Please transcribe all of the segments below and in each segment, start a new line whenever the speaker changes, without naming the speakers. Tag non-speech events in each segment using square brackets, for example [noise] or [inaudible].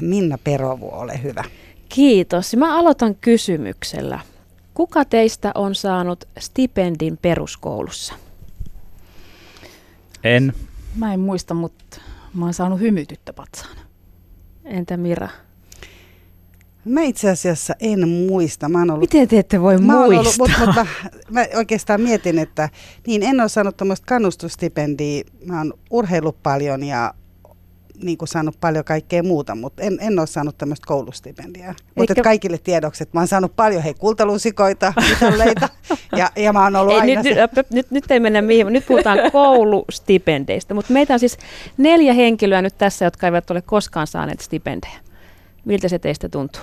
Minna Perovu, ole hyvä.
Kiitos. Mä aloitan kysymyksellä. Kuka teistä on saanut stipendin peruskoulussa?
En.
Mä en muista, mutta mä oon saanut hymytyttöpatsaan.
Entä Mira?
Mä itse asiassa en muista. Mä ollut,
Miten te ette voi
mä
muistaa?
Ollut, mutta, mutta mä oikeastaan mietin, että niin en ole saanut tämmöistä kannustustipendiä. Mä oon urheillut paljon ja niin kuin saanut paljon kaikkea muuta, mutta en, en ole saanut tämmöistä koulustipendiaa. Mutta
Eikä-
kaikille tiedoksi, että mä oon saanut paljon hei kultalusikoita, mitalleita [laughs] ja, ja mä oon ollut
Ei,
aina
nyt,
se.
nyt, nyt, nyt ei mennä mihin, nyt puhutaan [laughs] koulustipendeistä, mutta meitä on siis neljä henkilöä nyt tässä, jotka eivät ole koskaan saaneet stipendejä. Miltä se teistä tuntuu?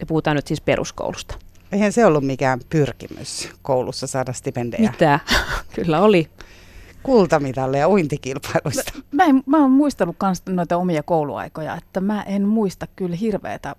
Ja puhutaan nyt siis peruskoulusta.
Eihän se ollut mikään pyrkimys koulussa saada stipendejä.
Mitä? [laughs] Kyllä oli.
Kultamitalleja uintikilpailuista.
Mä, en, mä oon muistanut myös noita omia kouluaikoja, että mä en muista kyllä hirveätä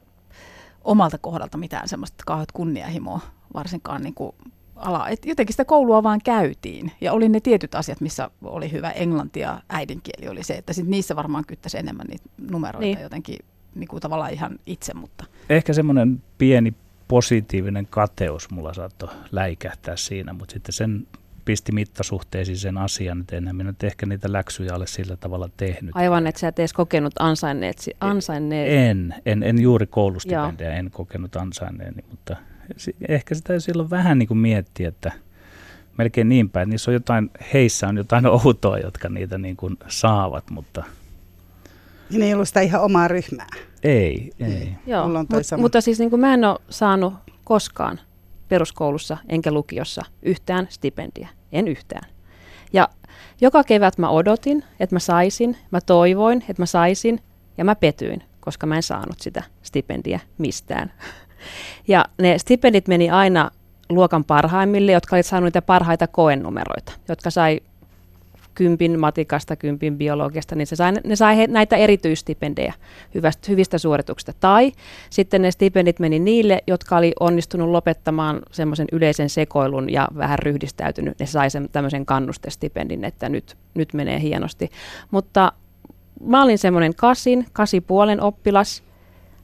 omalta kohdalta mitään semmoista kauheat kunnianhimoa, varsinkaan niin kuin ala. Et jotenkin sitä koulua vaan käytiin ja oli ne tietyt asiat, missä oli hyvä englanti ja äidinkieli oli se, että sit niissä varmaan kyttäisi enemmän niitä numeroita
Niin.
niin. jotenkin niin kuin tavallaan ihan itse, mutta
Ehkä semmoinen pieni positiivinen kateus mulla saattoi läikähtää siinä, mutta sitten sen pisti mittasuhteisiin sen asian, että enhän minä nyt ehkä niitä läksyjä ole sillä tavalla tehnyt.
Aivan, että sä et edes kokenut ansainneet, ansainneet.
En, en, en juuri koulustipendejä, en kokenut ansainneeni, mutta ehkä sitä silloin vähän niin kuin mietti, että melkein niin päin, että niissä on jotain, heissä on jotain [laughs] outoa, jotka niitä niin kuin saavat, mutta
Niin ei ollut sitä ihan omaa ryhmää.
ei, ei.
Joo,
Mulla on toi
mut, mutta siis niin kuin mä en ole saanut koskaan peruskoulussa enkä lukiossa yhtään stipendiä. En yhtään. Ja joka kevät mä odotin, että mä saisin, mä toivoin, että mä saisin ja mä petyin, koska mä en saanut sitä stipendiä mistään. [laughs] Ja ne stipendit meni aina luokan parhaimmille, jotka olivat saaneet niitä parhaita koenumeroita, jotka sai kympin matikasta, kympin biologiasta, niin se sai, ne sai he, näitä erityistipendejä hyvästä, hyvistä suorituksista. Tai sitten ne stipendit meni niille, jotka oli onnistunut lopettamaan semmoisen yleisen sekoilun ja vähän ryhdistäytynyt. Ne sai sen tämmöisen kannustestipendin, että nyt, nyt menee hienosti. Mutta mä olin semmoinen kasin, kasipuolen oppilas,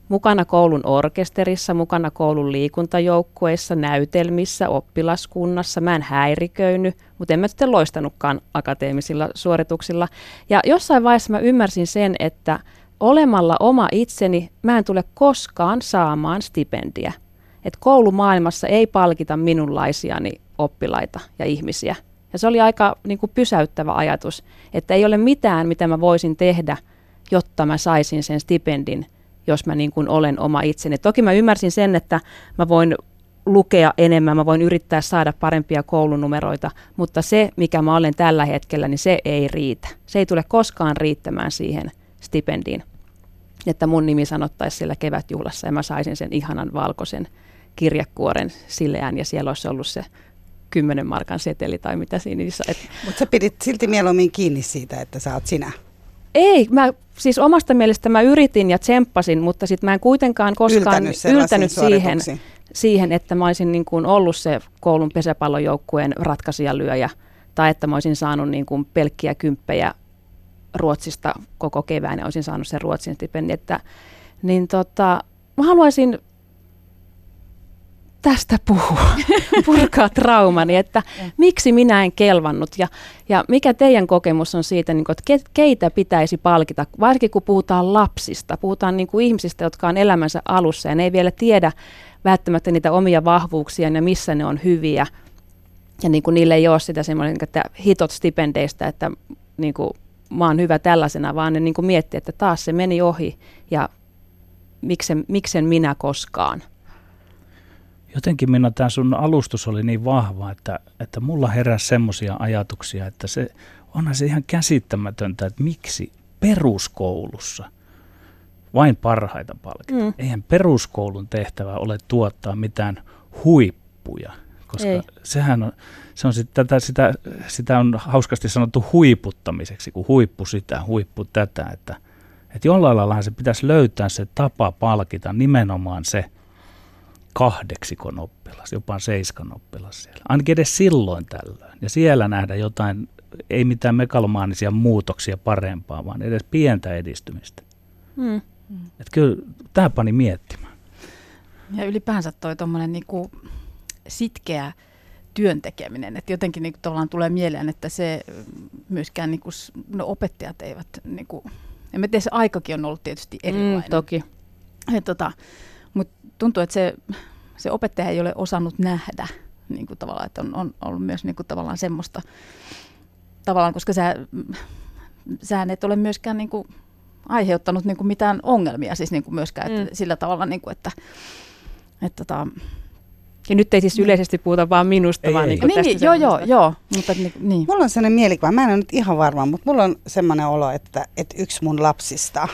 mukana koulun orkesterissa, mukana koulun liikuntajoukkueissa, näytelmissä, oppilaskunnassa. Mä en häiriköinyt, mutta en mä sitten loistanutkaan akateemisilla suorituksilla. Ja jossain vaiheessa mä ymmärsin sen, että olemalla oma itseni mä en tule koskaan saamaan stipendiä. Että koulumaailmassa ei palkita minunlaisiani oppilaita ja ihmisiä. Ja se oli aika niin kuin pysäyttävä ajatus, että ei ole mitään, mitä mä voisin tehdä, jotta mä saisin sen stipendin, jos mä niin kuin olen oma itseni. Toki mä ymmärsin sen, että mä voin lukea enemmän, mä voin yrittää saada parempia koulunumeroita, mutta se, mikä mä olen tällä hetkellä, niin se ei riitä. Se ei tule koskaan riittämään siihen stipendiin, että mun nimi sanottaisiin siellä kevätjuhlassa ja mä saisin sen ihanan valkoisen kirjekuoren sileän ja siellä olisi ollut se 10 markan seteli tai mitä siinä
Mutta sä pidit silti mieluummin kiinni siitä, että sä oot sinä.
Ei, mä siis omasta mielestä mä yritin ja tsemppasin, mutta sitten mä en kuitenkaan koskaan
Yltänyt
yltänyt siihen, siihen, että mä olisin niin kuin ollut se koulun pesäpallojoukkueen ratkaisijalyöjä tai että mä olisin saanut niin kuin pelkkiä kymppejä Ruotsista koko kevään ja olisin saanut sen Ruotsin stipendin. Että, niin tota, mä haluaisin tästä puhua, [laughs] purkaa traumani, että miksi minä en kelvannut? Ja, ja mikä teidän kokemus on siitä, niin kuin, että ke, keitä pitäisi palkita, varsinkin kun puhutaan lapsista, puhutaan niin kuin ihmisistä, jotka on elämänsä alussa ja ne ei vielä tiedä välttämättä niitä omia vahvuuksia ja missä ne on hyviä. Ja niin kuin niille ei ole sitä semmoinen, että hitot stipendeistä, että niin kuin, mä oon hyvä tällaisena, vaan ne niin kuin miettii, että taas se meni ohi ja miksen, miksen minä koskaan.
Jotenkin minä tämä sun alustus oli niin vahva, että, että mulla heräsi semmoisia ajatuksia, että se onhan se ihan käsittämätöntä, että miksi peruskoulussa vain parhaita palkita.
Mm.
Eihän peruskoulun tehtävä ole tuottaa mitään huippuja, koska
Ei.
sehän on, se on sit tätä, sitä, sitä on hauskasti sanottu huiputtamiseksi, kun huippu sitä, huippu tätä, että, että jollain laillahan se pitäisi löytää se tapa palkita nimenomaan se kahdeksikon oppilas, jopa seiskan oppilas siellä. Ainakin edes silloin tällöin. Ja siellä nähdä jotain, ei mitään megalomaanisia muutoksia parempaa, vaan edes pientä edistymistä.
Mm.
Mm. Että kyllä tämä pani miettimään.
Ja ylipäänsä toi tuommoinen niinku sitkeä työn tekeminen. Että jotenkin niinku tavallaan tulee mieleen, että se myöskään niinku, no opettajat eivät, niinku, en mä tiedä, se aikakin on ollut tietysti
Mm,
erilainen.
toki.
Et tota, Mutta tuntuu, että se, se opettaja ei ole osannut nähdä niin kuin tavallaan, että on, on ollut myös niin kuin tavallaan semmoista, tavallaan, koska sä, sähän et ole myöskään niin kuin aiheuttanut niin kuin mitään ongelmia siis niin kuin myöskään, että
Mm.
sillä tavalla, niin kuin, että, että tota,
Ja nyt ei siis yleisesti puhuta vaan minusta,
Ei,
vaan
ei.
niin kuin
niin,
tästä
niin, joo, joo, joo, mutta niin, niin.
Mulla on sellainen mielikuva, mä en ole nyt ihan varma, mutta mulla on sellainen olo, että, että yksi mun lapsista,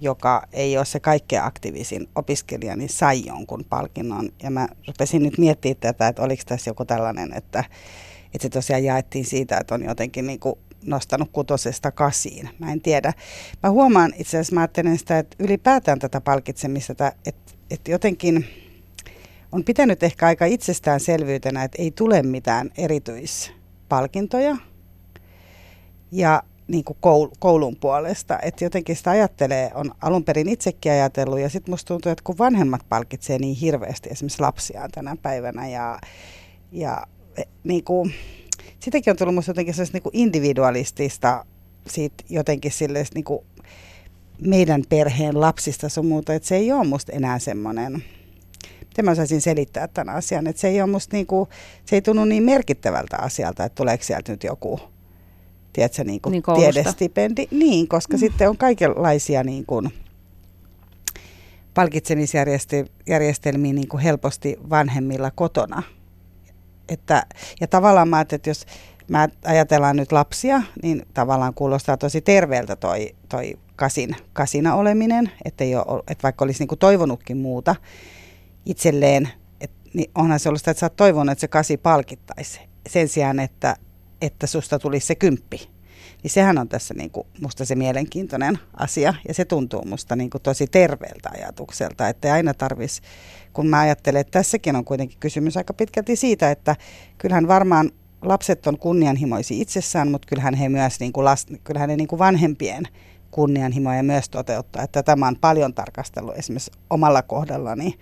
joka ei ole se kaikkein aktiivisin opiskelija, niin sai jonkun palkinnon. Ja mä rupesin nyt miettimään tätä, että oliko tässä joku tällainen, että, että se tosiaan jaettiin siitä, että on jotenkin niin kuin nostanut kutosesta kasiin. Mä en tiedä. Mä huomaan itse asiassa, mä ajattelen sitä, että ylipäätään tätä palkitsemista, että, että, jotenkin on pitänyt ehkä aika itsestäänselvyytenä, että ei tule mitään erityispalkintoja ja niin kuin koul- koulun puolesta. Että jotenkin sitä ajattelee, on alun perin itsekin ajatellut ja sitten musta tuntuu, että kun vanhemmat palkitsee niin hirveästi esimerkiksi lapsiaan tänä päivänä ja, ja e, niin kuin, sitäkin on tullut musta jotenkin sellaista niin kuin individualistista siitä jotenkin silleen niin kuin meidän perheen lapsista sun muuta, että se ei ole musta enää semmoinen, miten mä osaisin selittää tämän asian, että se ei ole musta niinku, se ei tunnu niin merkittävältä asialta, että tuleeko sieltä nyt joku, tiedätkö, niinku
Niin koulusta.
tiedestipendi. Niin, koska mm. sitten on kaikenlaisia niin kuin, palkitsemisjärjestelmiä niin kuin helposti vanhemmilla kotona. Että, ja tavallaan mä että jos mä ajatellaan nyt lapsia, niin tavallaan kuulostaa tosi terveeltä toi, toi kasin, kasina oleminen, että, ei ole, että vaikka olisi niin kuin toivonutkin muuta itselleen, et, niin onhan se ollut sitä, että sä oot toivonut, että se kasi palkittaisi sen sijaan, että, että susta tulisi se kymppi. Niin sehän on tässä niin kuin musta se mielenkiintoinen asia ja se tuntuu musta niin kuin tosi terveeltä ajatukselta, että aina tarvitsisi, kun mä ajattelen, että tässäkin on kuitenkin kysymys aika pitkälti siitä, että kyllähän varmaan lapset on kunnianhimoisia itsessään, mutta kyllähän he myös niin kuin last, kyllähän ne niin kuin vanhempien kunnianhimoja myös toteuttaa. Että tämä on paljon tarkastellut esimerkiksi omalla kohdallani,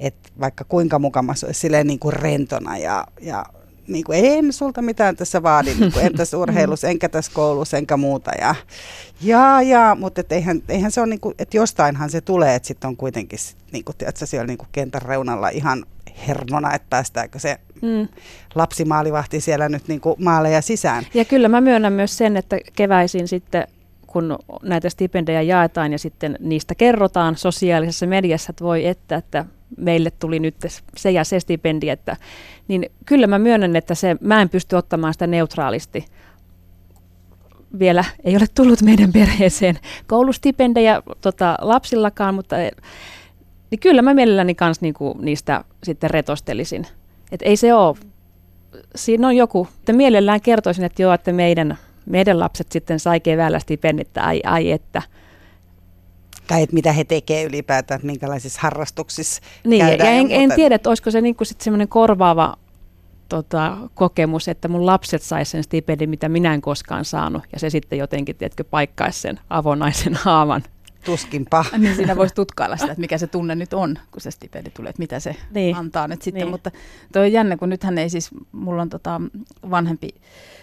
että vaikka kuinka mukamas olisi silleen niin kuin rentona ja, ja niin kuin, en sulta mitään tässä vaadi, niin kuin, en tässä [laughs] urheilussa, enkä tässä koulussa, enkä muuta. Ja, ja, ja mutta et eihän, eihän se ole, niin kuin, että jostainhan se tulee, että sitten on kuitenkin niin kuin, tiedätkö, siellä niin kuin kentän reunalla ihan hernona, että päästäänkö se
Mm.
lapsimaalivahti siellä nyt niin kuin maaleja sisään.
Ja kyllä mä myönnän myös sen, että keväisin sitten, kun näitä stipendejä jaetaan ja sitten niistä kerrotaan sosiaalisessa mediassa, että voi että, että meille tuli nyt se ja se stipendi, että, niin kyllä mä myönnän, että se, mä en pysty ottamaan sitä neutraalisti. Vielä ei ole tullut meidän perheeseen koulustipendejä tota, lapsillakaan, mutta niin kyllä mä mielelläni kanssa niinku niistä sitten retostelisin. Et ei se ole, siinä on joku, että mielellään kertoisin, että joo, että meidän, meidän lapset sitten sai keväällä stipendit, ai, ai että.
Tai että mitä he tekevät ylipäätään, että minkälaisissa harrastuksissa
Niin, ja
käydään.
en, en
muuta.
tiedä, että olisiko se niinku sitten semmoinen korvaava tota, kokemus, että mun lapset sais sen stipendin, mitä minä en koskaan saanut, ja se sitten jotenkin, tiedätkö, paikkaisi sen avonaisen [laughs] haavan.
Tuskinpa. [laughs]
Niin siinä voisi tutkailla sitä, että mikä se tunne nyt on, kun se stipendi tulee, että mitä se
Niin.
antaa nyt sitten.
Niin.
Mutta toi on jännä, kun nythän ei siis, mulla on tota, vanhempi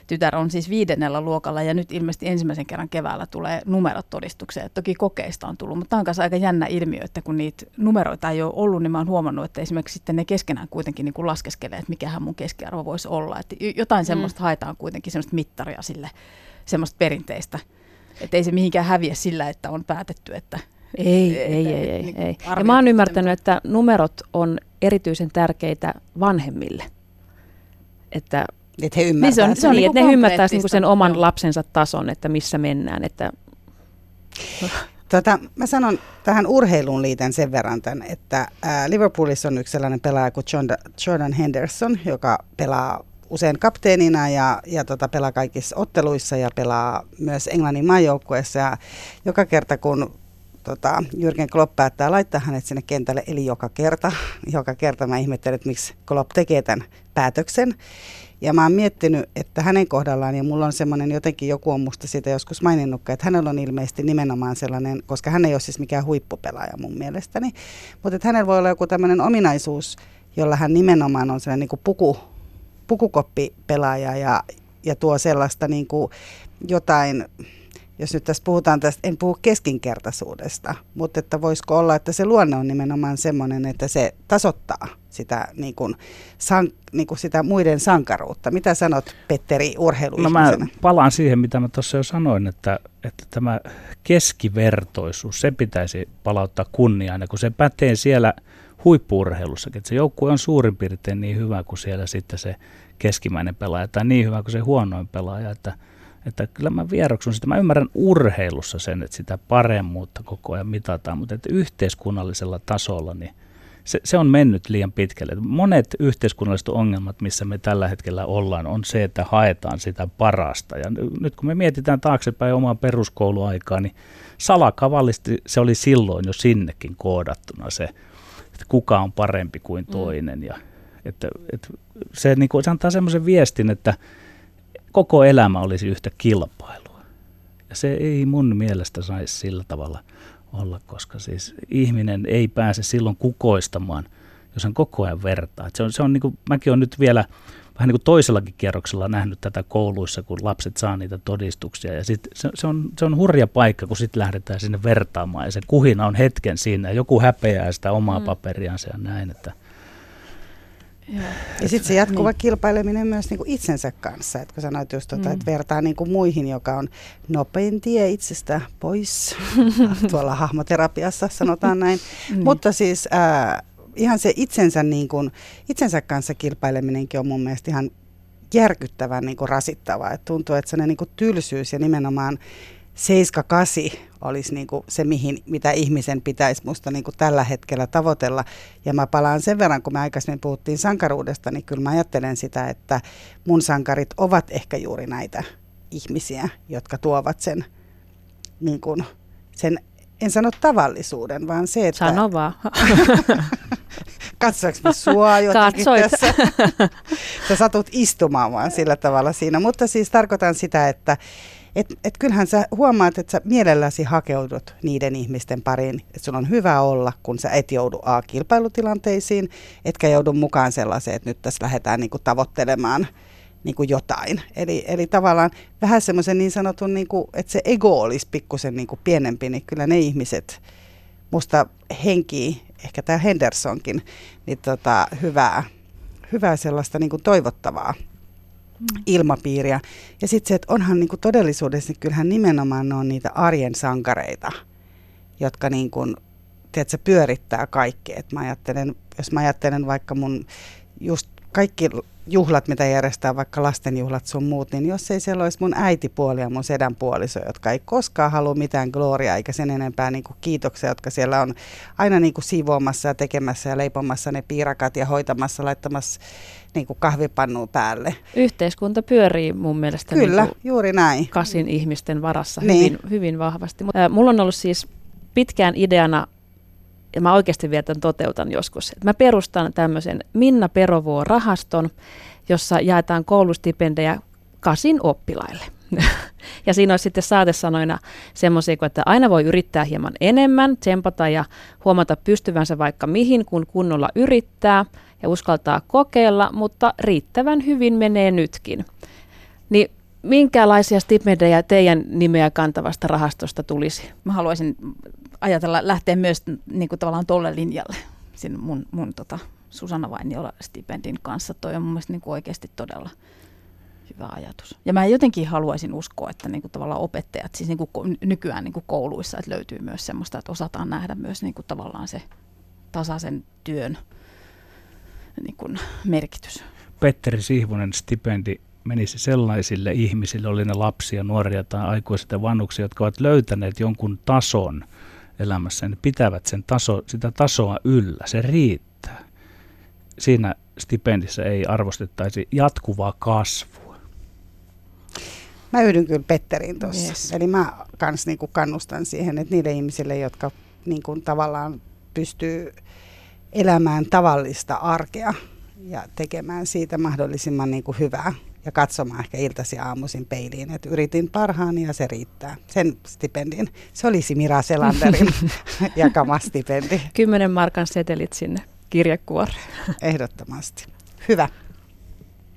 tytär on siis viidennellä luokalla ja nyt ilmeisesti ensimmäisen kerran keväällä tulee numerot todistukseen. Toki kokeista on tullut, mutta tämä on kanssa aika jännä ilmiö, että kun niitä numeroita ei ole ollut, niin mä oon huomannut, että esimerkiksi sitten ne keskenään kuitenkin niin kuin laskeskelee, että mikähän mun keskiarvo voisi olla. Että jotain
Mm.
semmoista haetaan kuitenkin, semmoista mittaria sille, semmoista perinteistä. Että ei se mihinkään häviä sillä, että on päätetty, että
Ei,
Et-
ei,
et-
ei, ei,
niin
ei. Ja mä oon ymmärtänyt, että numerot on erityisen tärkeitä vanhemmille. Että
Että he ymmärtävät.
Niin se on-
se on niin,
niinku
että ne ymmärtäisi niinku sen oman
joo.
lapsensa tason, että missä mennään. Että
Tota, mä sanon tähän urheiluun liitän sen verran tämän, että ää, Liverpoolissa on yksi sellainen pelaaja kuin Jordan, Jordan Henderson, joka pelaa usein kapteenina ja, ja tota, pelaa kaikissa otteluissa ja pelaa myös Englannin maajoukkueessa. Ja joka kerta kun tota, Jürgen Klopp päättää laittaa hänet sinne kentälle, eli joka kerta, [laughs] joka kerta mä ihmettelen, että miksi Klopp tekee tämän päätöksen. Ja mä oon miettinyt, että hänen kohdallaan, ja mulla on semmoinen jotenkin, joku on musta siitä joskus maininnutkaan, että hänellä on ilmeisesti nimenomaan sellainen, koska hän ei ole siis mikään huippupelaaja mun mielestäni, mutta että hänellä voi olla joku tämmöinen ominaisuus, jolla hän nimenomaan on sellainen niin kuin puku, pukukoppipelaaja ja, ja tuo sellaista niin kuin jotain, jos nyt tässä puhutaan tästä, en puhu keskinkertaisuudesta, mutta että voisiko olla, että se luonne on nimenomaan semmoinen, että se tasoittaa sitä, niin kuin, san, niin kuin sitä muiden sankaruutta. Mitä sanot, Petteri, urheilu
No mä palaan siihen, mitä mä tuossa jo sanoin, että, että tämä keskivertoisuus, se pitäisi palauttaa kunniaan, kun se pätee siellä huippuurheilussakin, että se joukkue on suurin piirtein niin hyvä kuin siellä sitten se keskimäinen pelaaja, tai niin hyvä kuin se huonoin pelaaja, että – että kyllä mä vieroksun sitä. Mä ymmärrän urheilussa sen, että sitä paremmuutta koko ajan mitataan, mutta että yhteiskunnallisella tasolla niin se, se on mennyt liian pitkälle. Monet yhteiskunnalliset ongelmat, missä me tällä hetkellä ollaan, on se, että haetaan sitä parasta. Ja nyt kun me mietitään taaksepäin omaa peruskouluaikaa, niin salakavallisesti se oli silloin jo sinnekin koodattuna se, että kuka on parempi kuin mm. toinen. Mm. Ja, että, että se, niin kuin, se antaa semmoisen viestin, että koko elämä olisi yhtä kilpailua. Ja se ei mun mielestä saisi sillä tavalla olla, koska siis ihminen ei pääse silloin kukoistamaan, jos hän koko ajan vertaa. se on, se on niin kuin, mäkin olen nyt vielä vähän niin kuin toisellakin kierroksella nähnyt tätä kouluissa, kun lapset saa niitä todistuksia. Ja sit se, se, on, se on hurja paikka, kun sitten lähdetään sinne vertaamaan. Ja se kuhina on hetken siinä. Ja joku häpeää sitä omaa mm. paperiansa ja näin. Että
Joo. Ja sitten se jatkuva niin. kilpaileminen myös niinku itsensä kanssa, että kun sanoit just tota, mm. että vertaa niinku muihin, joka on nopein tie itsestä pois, [laughs] tuolla hahmoterapiassa sanotaan näin. niin. Mutta siis äh, ihan se itsensä, niin kuin, itsensä kanssa kilpaileminenkin on mun mielestä ihan järkyttävän niin kuin rasittavaa. Et tuntuu, että se niin kuin tylsyys ja nimenomaan 7-8 olisi niin kuin se, mihin, mitä ihmisen pitäisi musta niin kuin tällä hetkellä tavoitella. Ja mä palaan sen verran, kun me aikaisemmin puhuttiin sankaruudesta, niin kyllä mä ajattelen sitä, että mun sankarit ovat ehkä juuri näitä ihmisiä, jotka tuovat sen, niin kuin, sen en sano tavallisuuden, vaan se, että...
Sano vaan. [laughs]
Katsoinko mä sua jotenkin Katsoit. tässä? [laughs] Sä satut istumaan vaan sillä tavalla siinä. Mutta siis tarkoitan sitä, että et, et kyllähän sä huomaat, että sä mielelläsi hakeudut niiden ihmisten pariin, että sun on hyvä olla, kun sä et joudu A kilpailutilanteisiin, etkä joudu mukaan sellaiseen, että nyt tässä lähdetään niinku tavoittelemaan niinku jotain. Eli, eli tavallaan vähän semmoisen niin sanotun, niinku, että se ego olisi pikkusen niinku pienempi, niin kyllä ne ihmiset, musta henki, ehkä tämä Hendersonkin, niin tota, hyvää, hyvää sellaista niinku toivottavaa ilmapiiriä. Ja sitten se, että onhan niin kuin todellisuudessa, niin kyllähän nimenomaan ne on niitä arjen sankareita, jotka niin kuin, tiedätkö, pyörittää kaikkea. Et mä ajattelen, jos mä ajattelen vaikka mun just kaikki juhlat, mitä järjestää, vaikka lastenjuhlat sun muut, niin jos ei siellä olisi mun äitipuoli ja mun sedän puoliso, jotka ei koskaan halua mitään gloriaa eikä sen enempää niin kuin kiitoksia, jotka siellä on aina niin kuin siivoamassa ja tekemässä ja leipomassa ne piirakat ja hoitamassa, laittamassa niin kuin kahvipannua päälle.
Yhteiskunta pyörii mun mielestä
Kyllä, niin kuin juuri näin.
kasin ihmisten varassa niin. hyvin, hyvin vahvasti. Mulla on ollut siis pitkään ideana ja mä oikeasti vielä tämän toteutan joskus. Mä perustan tämmöisen Minna Perovuo-rahaston, jossa jaetaan koulustipendejä kasin oppilaille. [laughs] ja siinä olisi sitten saatesanoina semmoisia, että aina voi yrittää hieman enemmän, tsempata ja huomata pystyvänsä vaikka mihin, kun kunnolla yrittää ja uskaltaa kokeilla, mutta riittävän hyvin menee nytkin. Niin minkälaisia stipendejä teidän nimeä kantavasta rahastosta tulisi?
Mä haluaisin ajatella lähteä myös niin kuin tavallaan tolle linjalle sin mun, mun tota, Susanna Vainiola stipendin kanssa. Toi on mun mielestä niin kuin oikeasti todella hyvä ajatus. Ja mä jotenkin haluaisin uskoa, että niin kuin tavallaan opettajat, siis niin kuin nykyään niin kuin kouluissa, että löytyy myös semmoista, että osataan nähdä myös niin kuin tavallaan se tasaisen työn niin kuin merkitys.
Petteri Sihvonen stipendi menisi sellaisille ihmisille, oli ne lapsia, nuoria tai aikuisia tai vanhuksia, jotka ovat löytäneet jonkun tason elämässä, ne pitävät sen taso, sitä tasoa yllä, se riittää. Siinä stipendissä ei arvostettaisi jatkuvaa kasvua.
Mä yhdyn kyllä Petterin tuossa. Yes. Eli mä kans niinku kannustan siihen, että niille ihmisille, jotka niinku tavallaan pystyy elämään tavallista arkea, ja tekemään siitä mahdollisimman niin kuin hyvää ja katsomaan ehkä iltasi aamuisin peiliin, että yritin parhaani ja se riittää. Sen stipendin. Se olisi Mira Selanderin [laughs] jakama stipendi.
Kymmenen markan setelit sinne kirjekuoreen.
Ehdottomasti. Hyvä.